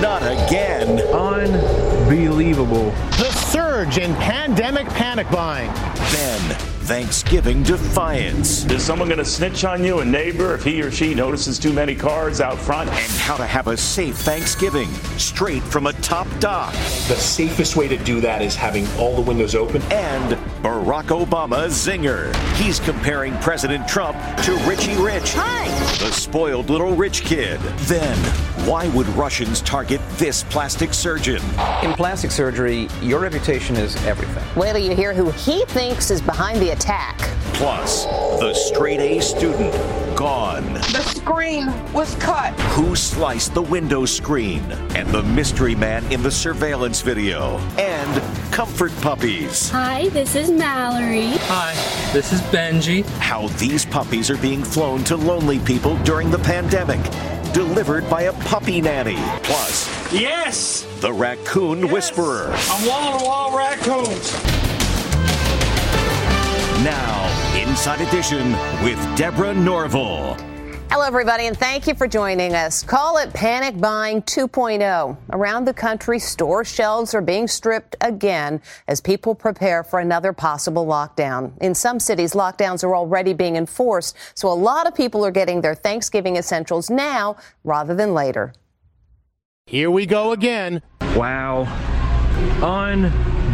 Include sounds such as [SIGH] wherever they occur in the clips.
Not again. Unbelievable. The surge in pandemic panic buying. Then Thanksgiving defiance. Is someone going to snitch on you, a neighbor, if he or she notices too many cars out front? And how to have a safe Thanksgiving straight from a top doc. The safest way to do that is having all the windows open. And Barack Obama zinger. He's comparing President Trump to Richie Rich. Hi. The spoiled little rich kid. Then, why would Russians target this plastic surgeon? In plastic surgery, your reputation is everything. Wait till you hear who he thinks is behind the attack. Plus, the straight A student gone. The screen was cut. Who sliced the window screen? And the mystery man in the surveillance video. And comfort puppies. Hi, this is Mallory. Hi, this is Benji. How these puppies are being flown to lonely people during the pandemic. Delivered by a puppy nanny. Plus, Yes! the raccoon whisperer. I'm wall to wall raccoons. Inside Edition with Deborah Norville. Hello, everybody, and thank you for joining us. Call it panic buying 2.0. Around the country, store shelves are being stripped again as people prepare for another possible lockdown. In some cities, lockdowns are already being enforced, so a lot of people are getting their Thanksgiving essentials now rather than later. Here we go again. Wow.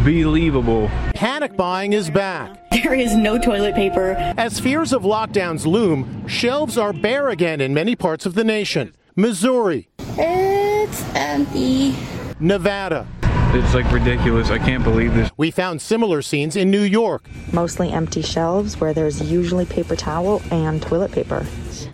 Unbelievable. Panic buying is back. There is no toilet paper. As fears of lockdowns loom, shelves are bare again in many parts of the nation. Missouri, It's empty. Nevada. It's like ridiculous. I can't believe this. We found similar scenes in New York Mostly empty shelves where there's usually paper towel and toilet paper.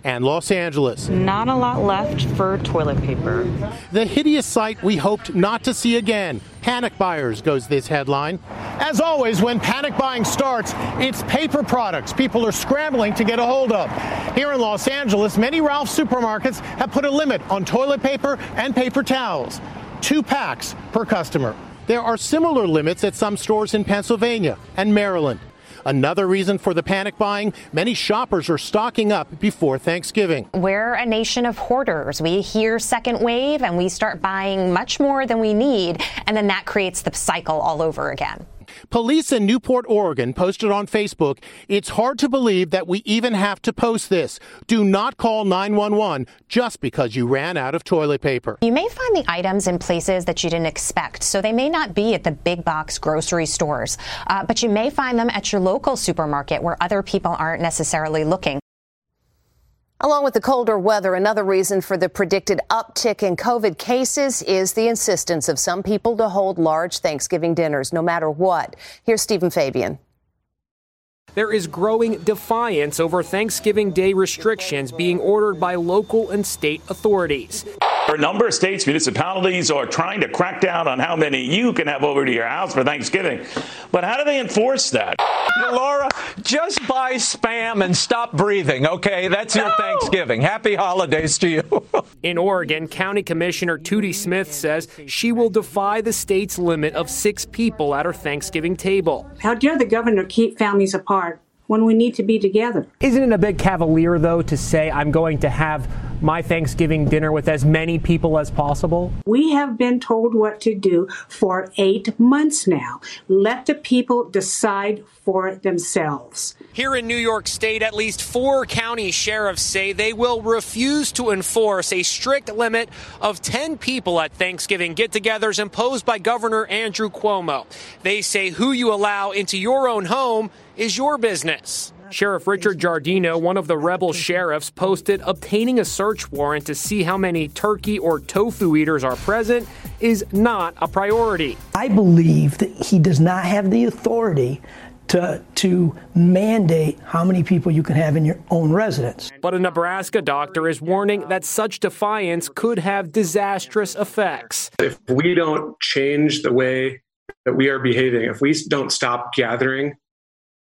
And Los Angeles. Not a lot left for toilet paper. The hideous sight we hoped not to see again. Panic buyers goes this headline. As always, when panic buying starts, it's paper products people are scrambling to get a hold of. Here in Los Angeles, many Ralph supermarkets have put a limit on toilet paper and paper towels. Two packs per customer. There are similar limits at some stores in Pennsylvania and Maryland. Another reason for the panic buying many shoppers are stocking up before Thanksgiving. We're a nation of hoarders. We hear second wave and we start buying much more than we need, and then that creates the cycle all over again. Police in Newport, Oregon posted on Facebook, It's hard to believe that we even have to post this. Do not call 911 just because you ran out of toilet paper. You may find the items in places that you didn't expect, so they may not be at the big box grocery stores, uh, but you may find them at your local supermarket where other people aren't necessarily looking. Along with the colder weather, another reason for the predicted uptick in COVID cases is the insistence of some people to hold large Thanksgiving dinners, no matter what. Here's Stephen Fabian. There is growing defiance over Thanksgiving Day restrictions being ordered by local and state authorities. A number of states, municipalities are trying to crack down on how many you can have over to your house for Thanksgiving. But how do they enforce that? Laura, just buy spam and stop breathing, okay? That's your Thanksgiving. Happy holidays to you. [LAUGHS] In Oregon, County Commissioner Tootie Smith says she will defy the state's limit of six people at her Thanksgiving table. How dare the governor keep families apart when we need to be together? Isn't it a bit cavalier, though, to say I'm going to have my Thanksgiving dinner with as many people as possible? We have been told what to do for eight months now. Let the people decide for themselves. Here in New York State, at least four county sheriffs say they will refuse to enforce a strict limit of 10 people at Thanksgiving get togethers imposed by Governor Andrew Cuomo. They say who you allow into your own home is your business. Sheriff Richard Giardino, one of the rebel sheriffs, posted obtaining a search warrant to see how many turkey or tofu eaters are present is not a priority. I believe that he does not have the authority to, to mandate how many people you can have in your own residence. But a Nebraska doctor is warning that such defiance could have disastrous effects. If we don't change the way that we are behaving, if we don't stop gathering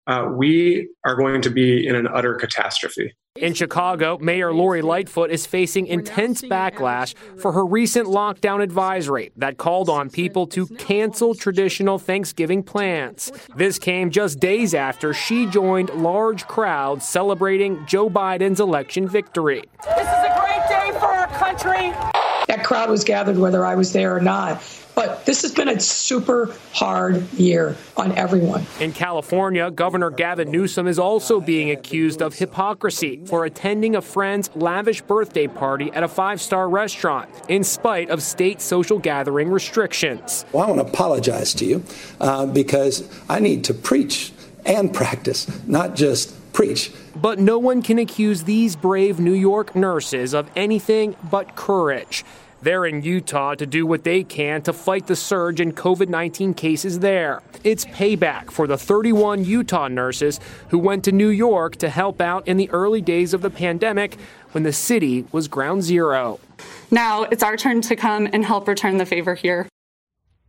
uh, we are going to be in an utter catastrophe. In Chicago, Mayor Lori Lightfoot is facing intense backlash for her recent lockdown advisory that called on people to cancel traditional Thanksgiving plans. This came just days after she joined large crowds celebrating Joe Biden's election victory. This is a great day for our country. That crowd was gathered whether I was there or not. But this has been a super hard year on everyone. In California, Governor Gavin Newsom is also being accused of hypocrisy for attending a friend's lavish birthday party at a five star restaurant in spite of state social gathering restrictions. Well, I want to apologize to you uh, because I need to preach and practice, not just preach. But no one can accuse these brave New York nurses of anything but courage. They're in Utah to do what they can to fight the surge in COVID 19 cases there. It's payback for the 31 Utah nurses who went to New York to help out in the early days of the pandemic when the city was ground zero. Now it's our turn to come and help return the favor here.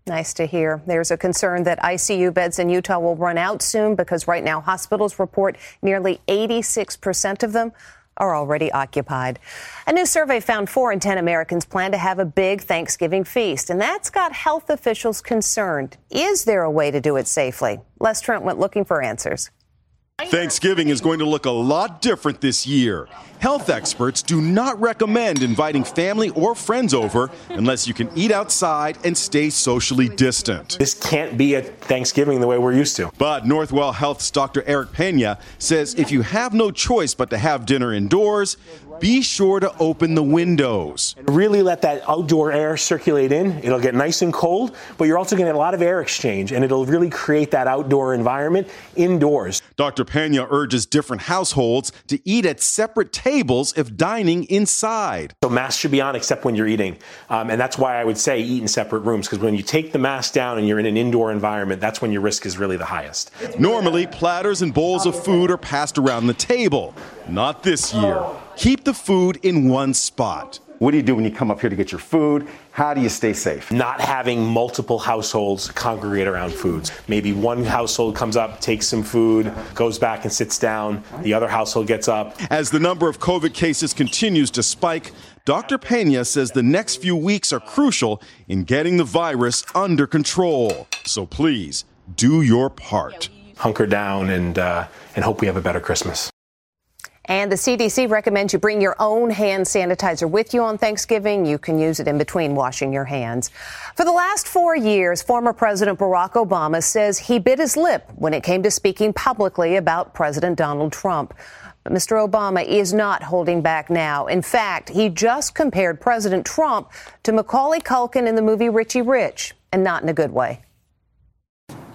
Nice to hear. There's a concern that ICU beds in Utah will run out soon because right now hospitals report nearly 86% of them are already occupied. A new survey found four in 10 Americans plan to have a big Thanksgiving feast, and that's got health officials concerned. Is there a way to do it safely? Les Trent went looking for answers. Thanksgiving is going to look a lot different this year. Health experts do not recommend inviting family or friends over unless you can eat outside and stay socially distant. This can't be a Thanksgiving the way we're used to. But Northwell Health's Dr. Eric Pena says if you have no choice but to have dinner indoors, be sure to open the windows. And really let that outdoor air circulate in. It'll get nice and cold, but you're also going to get a lot of air exchange, and it'll really create that outdoor environment indoors. Dr. Pena urges different households to eat at separate tables if dining inside. So masks should be on except when you're eating. Um, and that's why I would say eat in separate rooms, because when you take the mask down and you're in an indoor environment, that's when your risk is really the highest. Normally, platters and bowls of food are passed around the table. Not this year. Keep the food in one spot. What do you do when you come up here to get your food? How do you stay safe? Not having multiple households congregate around foods. Maybe one household comes up, takes some food, goes back and sits down. The other household gets up. As the number of COVID cases continues to spike, Dr. Pena says the next few weeks are crucial in getting the virus under control. So please, do your part. Hunker down and, uh, and hope we have a better Christmas. And the CDC recommends you bring your own hand sanitizer with you on Thanksgiving. You can use it in between washing your hands. For the last four years, former President Barack Obama says he bit his lip when it came to speaking publicly about President Donald Trump. But Mr. Obama is not holding back now. In fact, he just compared President Trump to Macaulay Culkin in the movie Richie Rich, and not in a good way.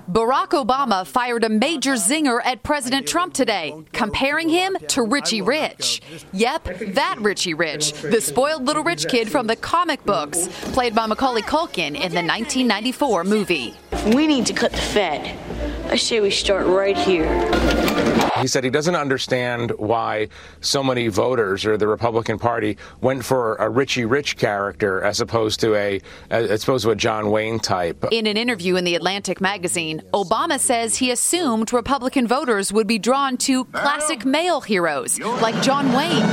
Barack Obama fired a major zinger at President Trump today, comparing him to Richie Rich. Yep, that Richie Rich, the spoiled little rich kid from the comic books, played by Macaulay Culkin in the 1994 movie. We need to cut the Fed. I say we start right here. He said he doesn't understand why so many voters or the Republican Party went for a Richie Rich character as opposed to a as opposed to a John Wayne type. In an interview in the Atlantic magazine, Obama says he assumed Republican voters would be drawn to classic male heroes like John Wayne.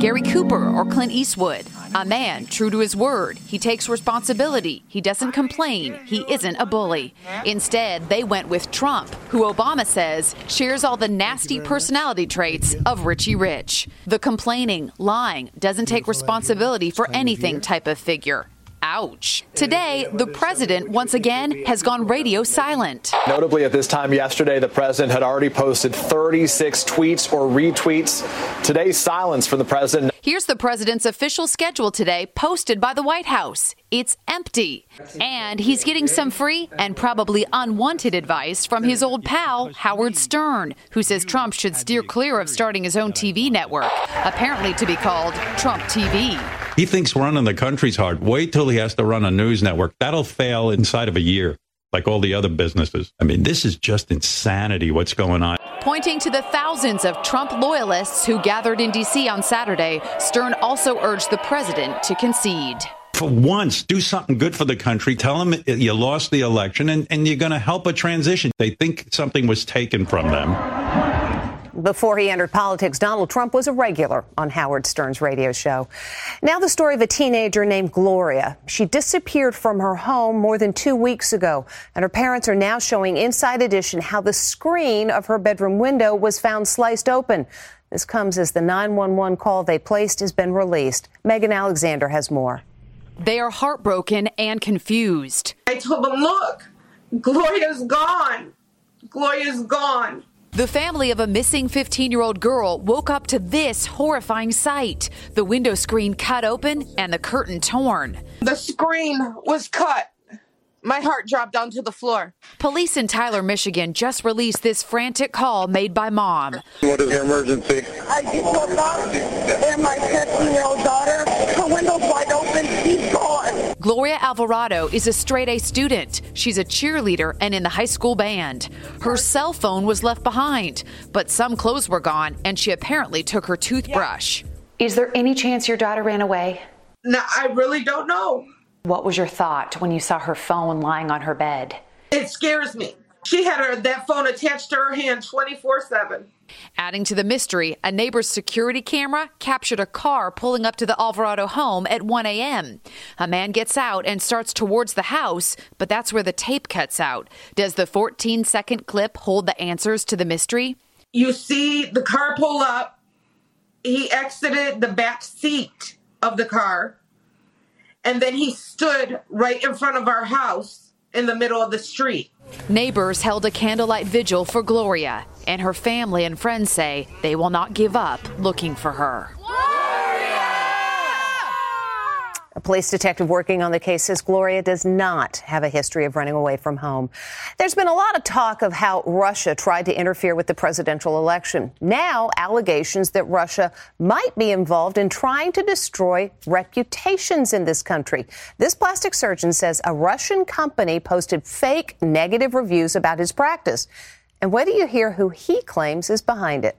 Gary Cooper or Clint Eastwood. A man true to his word. He takes responsibility. He doesn't complain. He isn't a bully. Instead, they went with Trump, who Obama says shares all the nasty personality traits of Richie Rich. The complaining, lying, doesn't take responsibility for anything type of figure. Ouch. Today, the president once again has gone radio silent. Notably, at this time yesterday, the president had already posted 36 tweets or retweets. Today's silence from the president. Here's the president's official schedule today, posted by the White House. It's empty. And he's getting some free and probably unwanted advice from his old pal, Howard Stern, who says Trump should steer clear of starting his own TV network, apparently to be called Trump TV. He thinks running the country's hard. Wait till he has to run a news network. That'll fail inside of a year, like all the other businesses. I mean, this is just insanity what's going on. Pointing to the thousands of Trump loyalists who gathered in D.C. on Saturday, Stern also urged the president to concede. For once, do something good for the country. Tell them you lost the election and, and you're going to help a transition. They think something was taken from them. Before he entered politics, Donald Trump was a regular on Howard Stern's radio show. Now, the story of a teenager named Gloria. She disappeared from her home more than two weeks ago, and her parents are now showing Inside Edition how the screen of her bedroom window was found sliced open. This comes as the 911 call they placed has been released. Megan Alexander has more. They are heartbroken and confused. I told them, look, Gloria's gone. Gloria's gone. The family of a missing 15 year old girl woke up to this horrifying sight the window screen cut open and the curtain torn. The screen was cut. My heart dropped onto the floor. Police in Tyler, Michigan just released this frantic call made by mom. What is your emergency? I just woke up and my 15 year old daughter, her window's wide open, she's gone. Gloria Alvarado is a straight A student. She's a cheerleader and in the high school band. Her cell phone was left behind, but some clothes were gone and she apparently took her toothbrush. Is there any chance your daughter ran away? No, I really don't know. What was your thought when you saw her phone lying on her bed? It scares me. She had her that phone attached to her hand 24/7. Adding to the mystery, a neighbor's security camera captured a car pulling up to the Alvarado home at 1 a.m. A man gets out and starts towards the house, but that's where the tape cuts out. Does the 14 second clip hold the answers to the mystery? You see the car pull up. He exited the back seat of the car and then he stood right in front of our house in the middle of the street. Neighbors held a candlelight vigil for Gloria, and her family and friends say they will not give up looking for her. A police detective working on the case says Gloria does not have a history of running away from home. There's been a lot of talk of how Russia tried to interfere with the presidential election. Now, allegations that Russia might be involved in trying to destroy reputations in this country. This plastic surgeon says a Russian company posted fake negative reviews about his practice. And wait till you hear who he claims is behind it.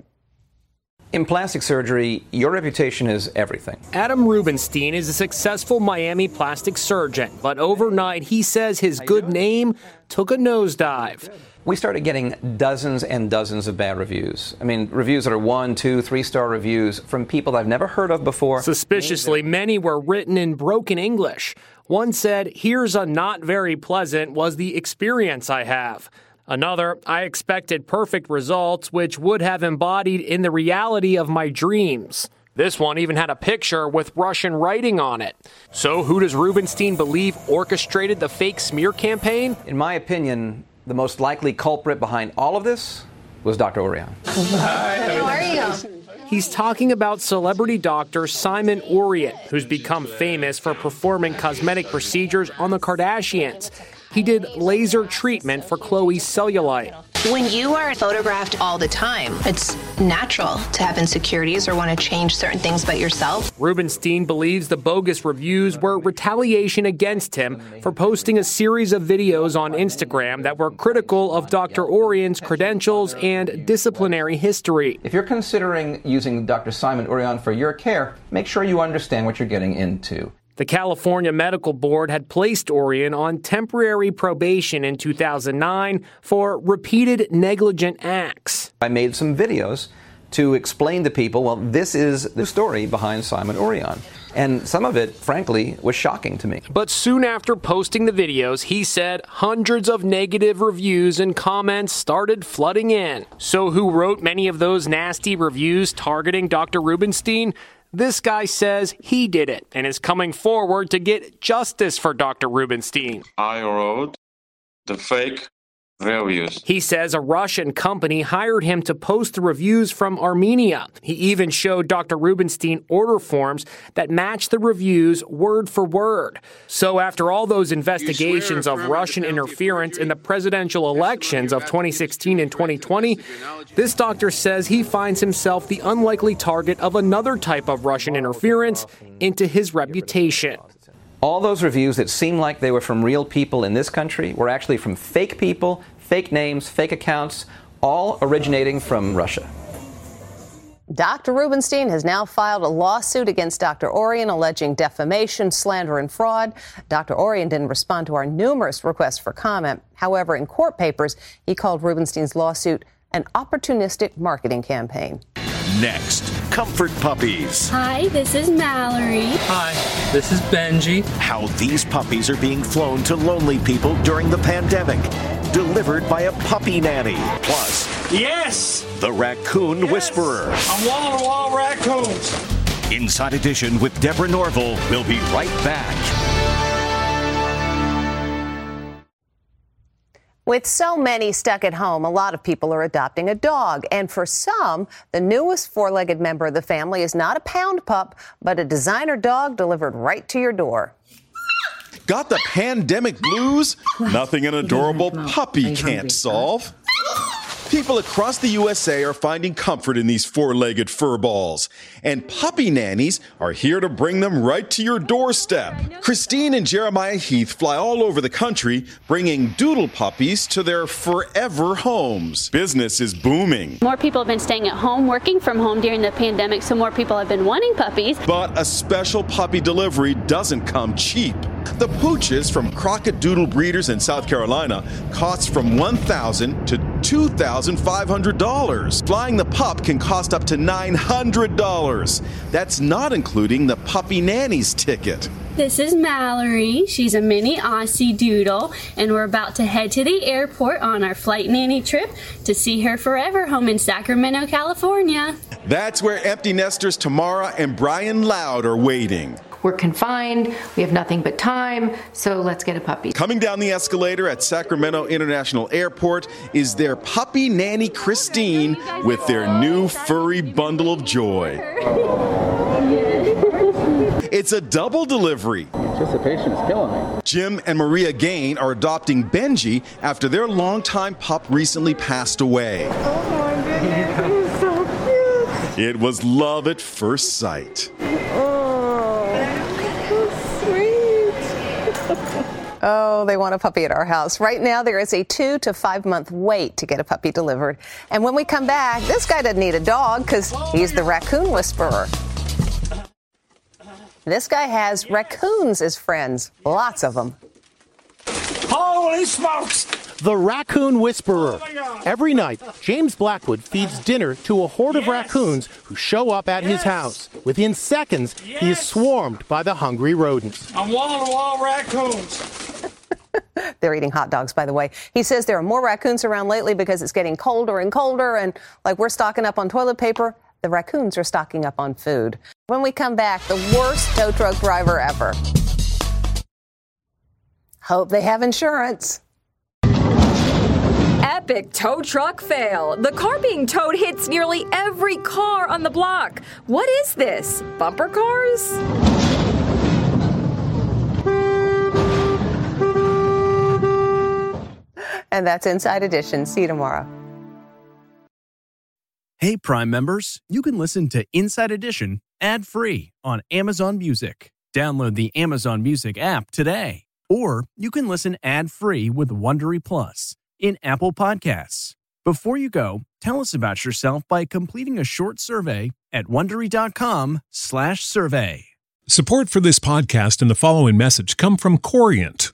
In plastic surgery, your reputation is everything. Adam Rubinstein is a successful Miami plastic surgeon, but overnight he says his good name took a nosedive. We started getting dozens and dozens of bad reviews. I mean, reviews that are one, two, three star reviews from people I've never heard of before. Suspiciously, many were written in broken English. One said, Here's a not very pleasant was the experience I have. Another, I expected perfect results, which would have embodied in the reality of my dreams. This one even had a picture with Russian writing on it. So, who does Rubinstein believe orchestrated the fake smear campaign? In my opinion, the most likely culprit behind all of this was Dr. Ourian. Hi, [LAUGHS] how are you? He's talking about celebrity doctor Simon Ourian, who's become famous for performing cosmetic procedures on the Kardashians. He did laser treatment for Khloé's cellulite. When you are photographed all the time, it's natural to have insecurities or want to change certain things about yourself. Rubinstein believes the bogus reviews were retaliation against him for posting a series of videos on Instagram that were critical of Dr. Ourian's credentials and disciplinary history. If you're considering using Dr. Simon Ourian for your care, make sure you understand what you're getting into. The California Medical Board had placed Ourian on temporary probation in 2009 for repeated negligent acts. I made some videos to explain to people, well, this is the story behind Simon Ourian. And some of it, frankly, was shocking to me. But soon after posting the videos, he said hundreds of negative reviews and comments started flooding in. So, who wrote many of those nasty reviews targeting Dr. Rubinstein? This guy says he did it and is coming forward to get justice for Dr. Rubinstein. I wrote the fake reviews. He says a Russian company hired him to post the reviews from Armenia. He even showed Dr. Rubinstein order forms that match the reviews word for word. So, after all those investigations of Russian interference in the presidential elections of 2016 and 2020, this doctor says he finds himself the unlikely target of another type of Russian interference into his reputation. All those reviews that seemed like they were from real people in this country were actually from fake people, fake names, fake accounts, all originating from Russia. Dr. Rubinstein has now filed a lawsuit against Dr. Ourian alleging defamation, slander, and fraud. Dr. Ourian didn't respond to our numerous requests for comment. However, in court papers, he called Rubinstein's lawsuit an opportunistic marketing campaign. Next, Comfort Puppies. Hi, this is Mallory. Hi, this is Benji. How these puppies are being flown to lonely people during the pandemic. Delivered by a puppy nanny. Plus, Yes! the Raccoon Yes! Whisperer. I'm wall to wall raccoons. Inside Edition with Deborah Norville. We'll be right back. With so many stuck at home, a lot of people are adopting a dog. And for some, the newest four legged member of the family is not a pound pup, but a designer dog delivered right to your door. Got the pandemic blues? Nothing an adorable puppy can't solve. People across the USA are finding comfort in these four legged fur balls, and puppy nannies are here to bring them right to your doorstep. Christine and Jeremiah Heath fly all over the country, bringing doodle puppies to their forever homes. Business is booming. More people have been staying at home, working from home during the pandemic, so more people have been wanting puppies. But a special puppy delivery doesn't come cheap. The pooches from Crockett Doodle Breeders in South Carolina cost from 1,000 to $2,500. Flying the pup can cost up to $900. That's not including the puppy nanny's ticket. This is Mallory. She's a mini Aussie doodle, and we're about to head to the airport on our flight nanny trip to see her forever home in Sacramento, California. That's where empty nesters Tamara and Brian Loud are waiting. We're confined, we have nothing but time, so let's get a puppy. Coming down the escalator at Sacramento International Airport is their puppy nanny Christine with their new furry bundle of joy. It's a double delivery. Anticipation is killing me. Jim and Maria Gain are adopting Benji after their longtime pup recently passed away. Oh my goodness. he's so cute. It was love at first sight. Oh, Oh, they want a puppy at our house. Right now, there is a two to five month wait to get a puppy delivered. And when we come back, this guy doesn't need a dog because he's the raccoon whisperer. This guy has raccoons as friends, lots of them. Holy smokes! The Raccoon Whisperer. Every night, James Blackwood feeds dinner to a horde of raccoons who show up at his house. Within seconds, he is swarmed by the hungry rodents. I'm wall to wall raccoons. [LAUGHS] They're eating hot dogs, by the way. He says there are more raccoons around lately because it's getting colder and colder, and like we're stocking up on toilet paper, the raccoons are stocking up on food. When we come back, the worst tow truck driver ever. Hope they have insurance. Epic tow truck fail. The car being towed hits nearly every car on the block. What is this? Bumper cars? And that's Inside Edition. See you tomorrow. Hey, Prime members, you can listen to Inside Edition ad free on Amazon Music. Download the Amazon Music app today. Or you can listen ad free with Wondery Plus in Apple Podcasts. Before you go, tell us about yourself by completing a short survey at wondery.com/survey. Support for this podcast and the following message come from Corient